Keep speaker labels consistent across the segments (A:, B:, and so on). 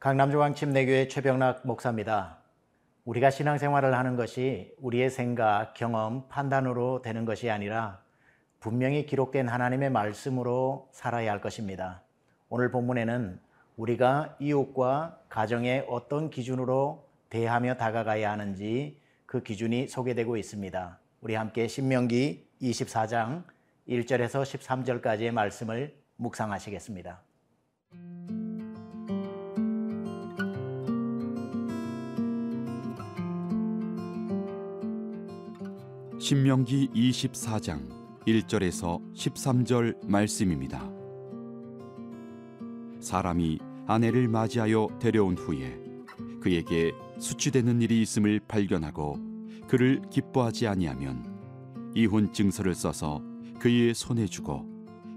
A: 강남중앙 침례교회 최병락 목사입니다. 우리가 신앙생활을 하는 것이 우리의 생각, 경험, 판단으로 되는 것이 아니라 분명히 기록된 하나님의 말씀으로 살아야 할 것입니다. 오늘 본문에는 우리가 이웃과 가정에 어떤 기준으로 대하며 다가가야 하는지 그 기준이 소개되고 있습니다. 우리 함께 신명기 24장 1절에서 13절까지의 말씀을 묵상하시겠습니다.
B: 신명기 24장 1절에서 13절 말씀입니다. 사람이 아내를 맞이하여 데려온 후에 그에게 수치되는 일이 있음을 발견하고 그를 기뻐하지 아니하면 이혼 증서를 써서 그의 손에 주고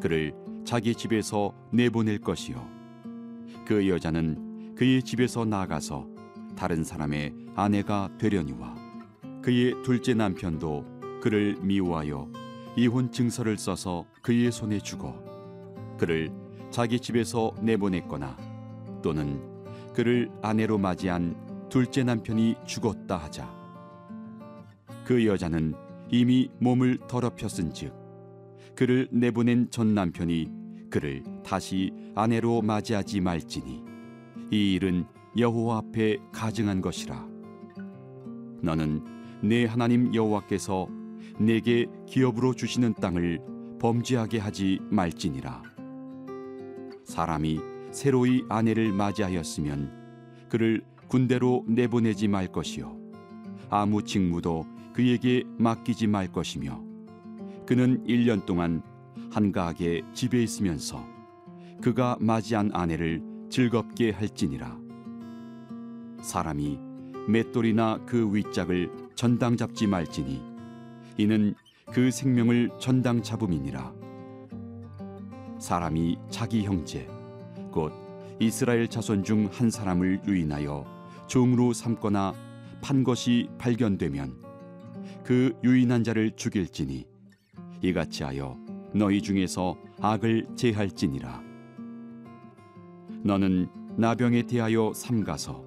B: 그를 자기 집에서 내보낼 것이요 그 여자는 그의 집에서 나가서 다른 사람의 아내가 되려니와 그의 둘째 남편도 그를 미워하여 이혼 증서를 써서 그의 손에 주고 그를 자기 집에서 내보냈거나 또는 그를 아내로 맞이한 둘째 남편이 죽었다 하자 그 여자는 이미 몸을 더럽혔은즉 그를 내보낸 전 남편이 그를 다시 아내로 맞이하지 말지니 이 일은 여호와 앞에 가증한 것이라. 너는 내 하나님 여호와께서 내게 기업으로 주시는 땅을 범죄하게 하지 말지니라. 사람이 새로이 아내를 맞이하였으면 그를 군대로 내보내지 말 것이요 아무 직무도 그에게 맡기지 말 것이며 그는 1년 동안 한가하게 집에 있으면서 그가 맞이한 아내를 즐겁게 할지니라. 사람이 맷돌이나 그 윗짝을 전당 잡지 말지니 이는 그 생명을 전당 잡음이니라. 사람이 자기 형제 곧 이스라엘 자손 중 한 사람을 유인하여 종으로 삼거나 판 것이 발견되면 그 유인한 자를 죽일지니 이같이 하여 너희 중에서 악을 제할지니라. 너는 나병에 대하여 삼가서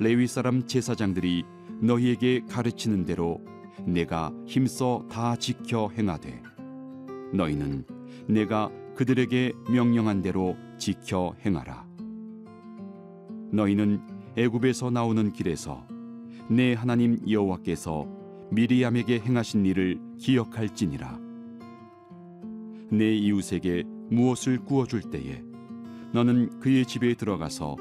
B: 레위 사람 제사장들이 너희에게 가르치는 대로 내가 힘써 다 지켜 행하되 너희는 내가 그들에게 명령한 대로 지켜 행하라. 너희는 애굽에서 나오는 길에서 내 하나님 여호와께서 미리암에게 행하신 일을 기억할지니라. 내 이웃에게 무엇을 구워 줄 때에 너는 그의 집에 들어가서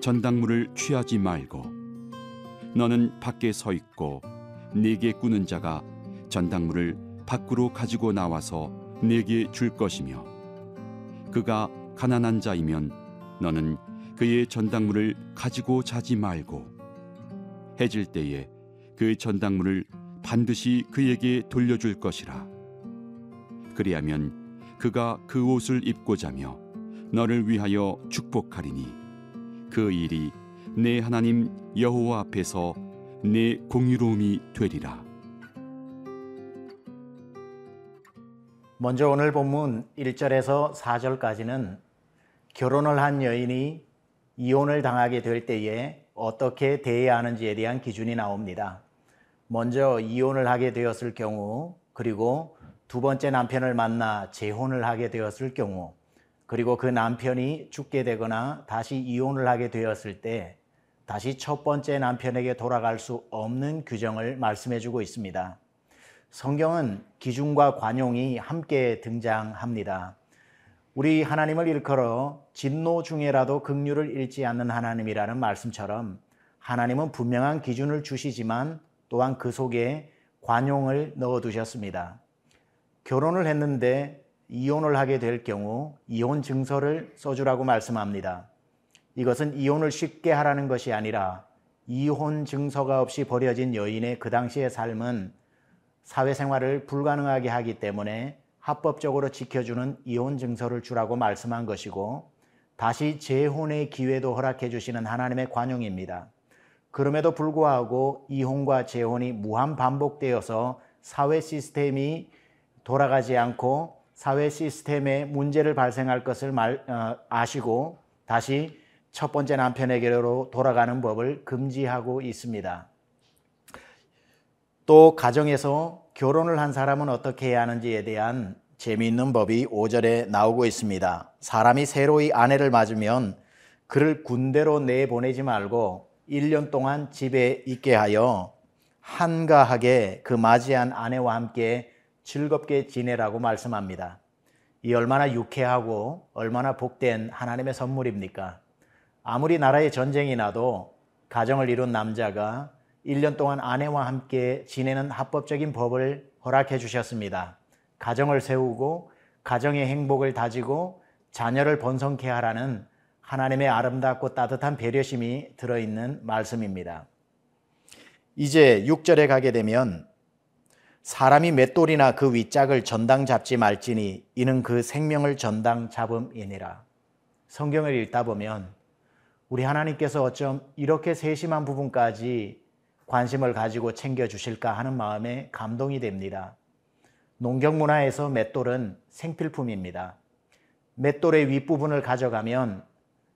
B: 전당물을 취하지 말고 너는 밖에 서 있고 네게 꾸는 자가 전당물을 밖으로 가지고 나와서 네게 줄 것이며 그가 가난한 자이면 너는 그의 전당물을 가지고 자지 말고 해질 때에 그 전당물을 반드시 그에게 돌려줄 것이라. 그리하면 그가 그 옷을 입고 자며 너를 위하여 축복하리니 그 일이 내 하나님 여호와 앞에서 내 공의로움이 되리라.
A: 먼저 오늘 본문 1절에서 4절까지는 결혼을 한 여인이 이혼을 당하게 될 때에 어떻게 대해야 하는지에 대한 기준이 나옵니다. 먼저 이혼을 하게 되었을 경우, 그리고 두 번째 남편을 만나 재혼을 하게 되었을 경우, 그리고 그 남편이 죽게 되거나 다시 이혼을 하게 되었을 때 다시 첫 번째 남편에게 돌아갈 수 없는 규정을 말씀해 주고 있습니다. 성경은 기준과 관용이 함께 등장합니다. 우리 하나님을 일컬어 진노 중에라도 극류를 잃지 않는 하나님이라는 말씀처럼 하나님은 분명한 기준을 주시지만 또한 그 속에 관용을 넣어 두셨습니다. 결혼을 했는데 이혼을 하게 될 경우 이혼 증서를 써주라고 말씀합니다. 이것은 이혼을 쉽게 하라는 것이 아니라 이혼 증서가 없이 버려진 여인의 그 당시의 삶은 사회생활을 불가능하게 하기 때문에 합법적으로 지켜주는 이혼 증서를 주라고 말씀한 것이고 다시 재혼의 기회도 허락해 주시는 하나님의 관용입니다. 그럼에도 불구하고 이혼과 재혼이 무한 반복되어서 사회 시스템이 돌아가지 않고 사회 시스템에 문제를 발생할 것을 말, 어, 아시고 다시 첫 번째 남편에게로 돌아가는 법을 금지하고 있습니다. 또 가정에서 결혼을 한 사람은 어떻게 해야 하는지에 대한 재미있는 법이 5절에 나오고 있습니다. 사람이 새로이 아내를 맞으면 그를 군대로 내보내지 말고 1년 동안 집에 있게 하여 한가하게 그 맞이한 아내와 함께 즐겁게 지내라고 말씀합니다. 이 얼마나 유쾌하고 얼마나 복된 하나님의 선물입니까? 아무리 나라에 전쟁이 나도 가정을 이룬 남자가 1년 동안 아내와 함께 지내는 합법적인 법을 허락해 주셨습니다. 가정을 세우고 가정의 행복을 다지고 자녀를 번성케 하라는 하나님의 아름답고 따뜻한 배려심이 들어있는 말씀입니다. 이제 6절에 가게 되면 사람이 맷돌이나 그 윗짝을 전당 잡지 말지니 이는 그 생명을 전당 잡음이니라. 성경을 읽다 보면 우리 하나님께서 어쩜 이렇게 세심한 부분까지 관심을 가지고 챙겨 주실까 하는 마음에 감동이 됩니다. 농경 문화에서 맷돌은 생필품입니다. 맷돌의 윗부분을 가져가면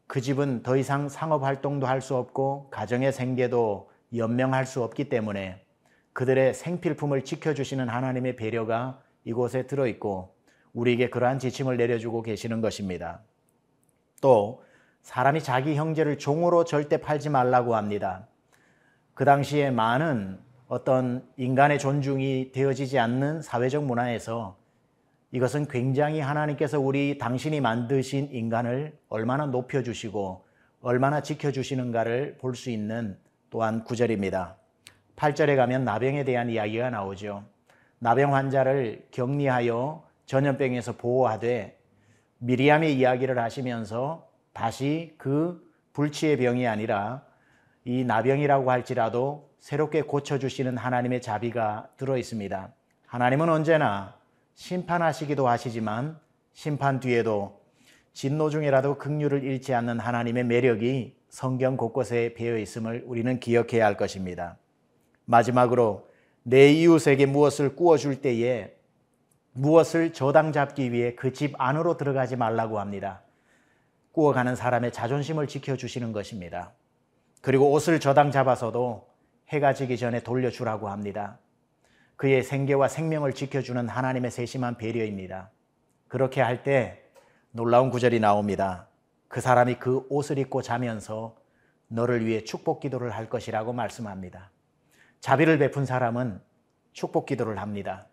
A: 그 집은 더 이상 상업 활동도 할 수 없고 가정의 생계도 연명할 수 없기 때문에 그들의 생필품을 지켜주시는 하나님의 배려가 이곳에 들어있고 우리에게 그러한 지침을 내려주고 계시는 것입니다. 또 사람이 자기 형제를 종으로 절대 팔지 말라고 합니다. 그 당시에 많은 어떤 인간의 존중이 되어지지 않는 사회적 문화에서 이것은 굉장히 하나님께서 우리 당신이 만드신 인간을 얼마나 높여주시고 얼마나 지켜주시는가를 볼 수 있는 또한 구절입니다. 8절에 가면 나병에 대한 이야기가 나오죠. 나병 환자를 격리하여 전염병에서 보호하되 미리암의 이야기를 하시면서 다시 그 불치의 병이 아니라 이 나병이라고 할지라도 새롭게 고쳐주시는 하나님의 자비가 들어 있습니다. 하나님은 언제나 심판하시기도 하시지만 심판 뒤에도 진노 중에라도 극류를 잃지 않는 하나님의 매력이 성경 곳곳에 배어 있음을 우리는 기억해야 할 것입니다. 마지막으로 내 이웃에게 무엇을 구워줄 때에 무엇을 저당 잡기 위해 그 집 안으로 들어가지 말라고 합니다. 구워가는 사람의 자존심을 지켜주시는 것입니다. 그리고 옷을 저당 잡아서도 해가 지기 전에 돌려주라고 합니다. 그의 생계와 생명을 지켜주는 하나님의 세심한 배려입니다. 그렇게 할 때 놀라운 구절이 나옵니다. 그 사람이 그 옷을 입고 자면서 너를 위해 축복 기도를 할 것이라고 말씀합니다. 자비를 베푼 사람은 축복 기도를 합니다.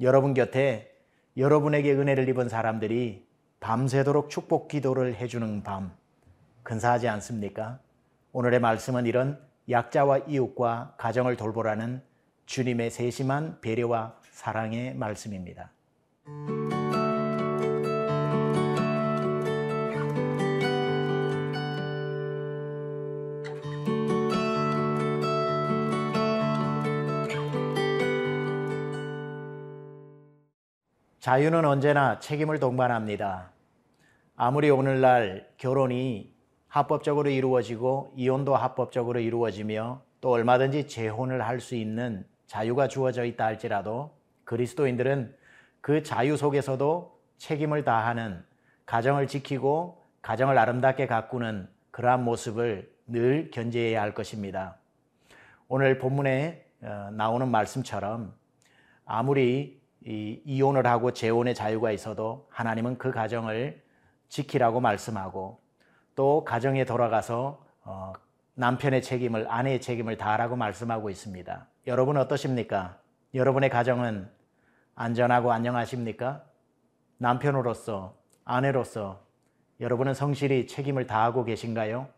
A: 여러분 곁에 여러분에게 은혜를 입은 사람들이 밤새도록 축복 기도를 해주는 밤, 근사하지 않습니까? 오늘의 말씀은 이런 약자와 이웃과 가정을 돌보라는 주님의 세심한 배려와 사랑의 말씀입니다. 자유는 언제나 책임을 동반합니다. 아무리 오늘날 결혼이 합법적으로 이루어지고 이혼도 합법적으로 이루어지며 또 얼마든지 재혼을 할 수 있는 자유가 주어져 있다 할지라도 그리스도인들은 그 자유 속에서도 책임을 다하는 가정을 지키고 가정을 아름답게 가꾸는 그러한 모습을 늘 견제해야 할 것입니다. 오늘 본문에 어, 나오는 말씀처럼 아무리 이혼을 하고 재혼의 자유가 있어도 하나님은 그 가정을 지키라고 말씀하고 또 가정에 돌아가서 어, 남편의 책임을 아내의 책임을 다하라고 말씀하고 있습니다. 여러분 어떠십니까? 여러분의 가정은 안전하고 안녕하십니까? 남편으로서 아내로서 여러분은 성실히 책임을 다하고 계신가요?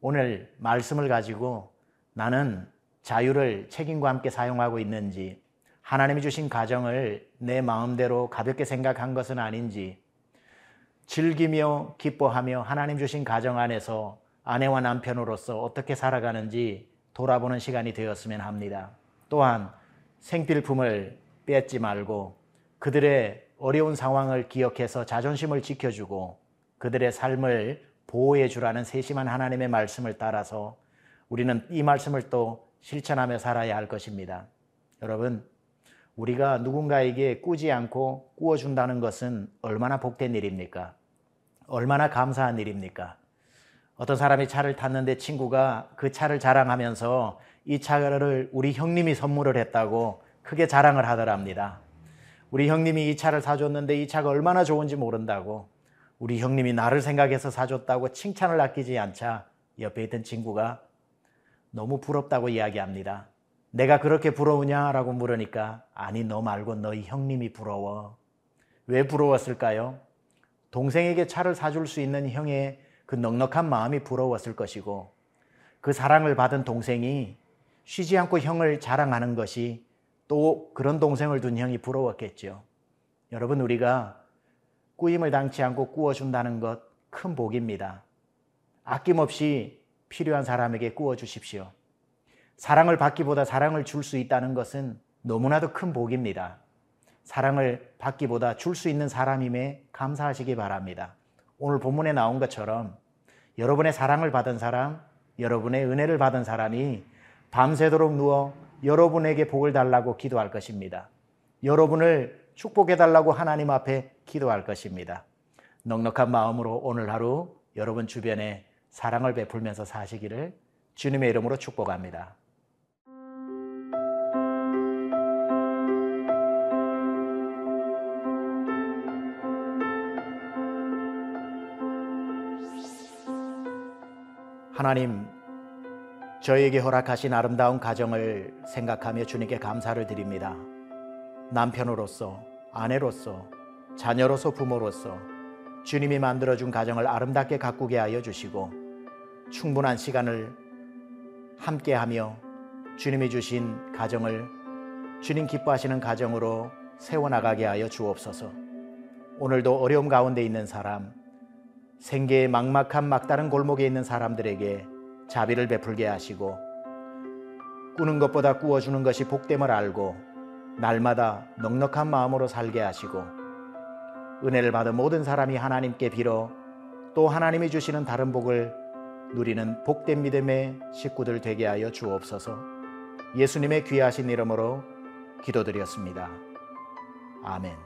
A: 오늘 말씀을 가지고 나는 자유를 책임과 함께 사용하고 있는지 하나님이 주신 가정을 내 마음대로 가볍게 생각한 것은 아닌지 즐기며 기뻐하며 하나님 주신 가정 안에서 아내와 남편으로서 어떻게 살아가는지 돌아보는 시간이 되었으면 합니다. 또한 생필품을 뺏지 말고 그들의 어려운 상황을 기억해서 자존심을 지켜주고 그들의 삶을 보호해 주라는 세심한 하나님의 말씀을 따라서 우리는 이 말씀을 또 실천하며 살아야 할 것입니다. 여러분, 우리가 누군가에게 꾸지 않고 꾸어준다는 것은 얼마나 복된 일입니까? 얼마나 감사한 일입니까? 어떤 사람이 차를 탔는데 친구가 그 차를 자랑하면서 이 차를 우리 형님이 선물을 했다고 크게 자랑을 하더랍니다. 우리 형님이 이 차를 사줬는데 이 차가 얼마나 좋은지 모른다고 우리 형님이 나를 생각해서 사줬다고 칭찬을 아끼지 않자 옆에 있던 친구가 너무 부럽다고 이야기합니다. 내가 그렇게 부러우냐라고 물으니까 아니 너 말고 너희 형님이 부러워. 왜 부러웠을까요? 동생에게 차를 사줄 수 있는 형의 그 넉넉한 마음이 부러웠을 것이고 그 사랑을 받은 동생이 쉬지 않고 형을 자랑하는 것이 또 그런 동생을 둔 형이 부러웠겠죠. 여러분 우리가 꾸임을 당치 않고 꾸어준다는 것 큰 복입니다. 아낌없이 필요한 사람에게 꾸어주십시오. 사랑을 받기보다 사랑을 줄 수 있다는 것은 너무나도 큰 복입니다. 사랑을 받기보다 줄 수 있는 사람임에 감사하시기 바랍니다. 오늘 본문에 나온 것처럼 여러분의 사랑을 받은 사람, 여러분의 은혜를 받은 사람이 밤새도록 누워 여러분에게 복을 달라고 기도할 것입니다. 여러분을 축복해 달라고 하나님 앞에 기도할 것입니다. 넉넉한 마음으로 오늘 하루 여러분 주변에 사랑을 베풀면서 사시기를 주님의 이름으로 축복합니다. 하나님, 저에게 허락하신 아름다운 가정을 생각하며 주님께 감사를 드립니다. 남편으로서, 아내로서, 자녀로서, 부모로서 주님이 만들어준 가정을 아름답게 가꾸게 하여 주시고 충분한 시간을 함께하며 주님이 주신 가정을 주님 기뻐하시는 가정으로 세워나가게 하여 주옵소서. 오늘도 어려움 가운데 있는 사람, 생계의 막막한 막다른 골목에 있는 사람들에게 자비를 베풀게 하시고 꾸는 것보다 꾸어주는 것이 복됨을 알고 날마다 넉넉한 마음으로 살게 하시고 은혜를 받은 모든 사람이 하나님께 빌어 또 하나님이 주시는 다른 복을 누리는 복된 믿음의 식구들 되게 하여 주옵소서 예수님의 귀하신 이름으로 기도드렸습니다. 아멘.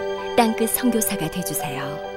C: 땅끝 선교사가 되주세요.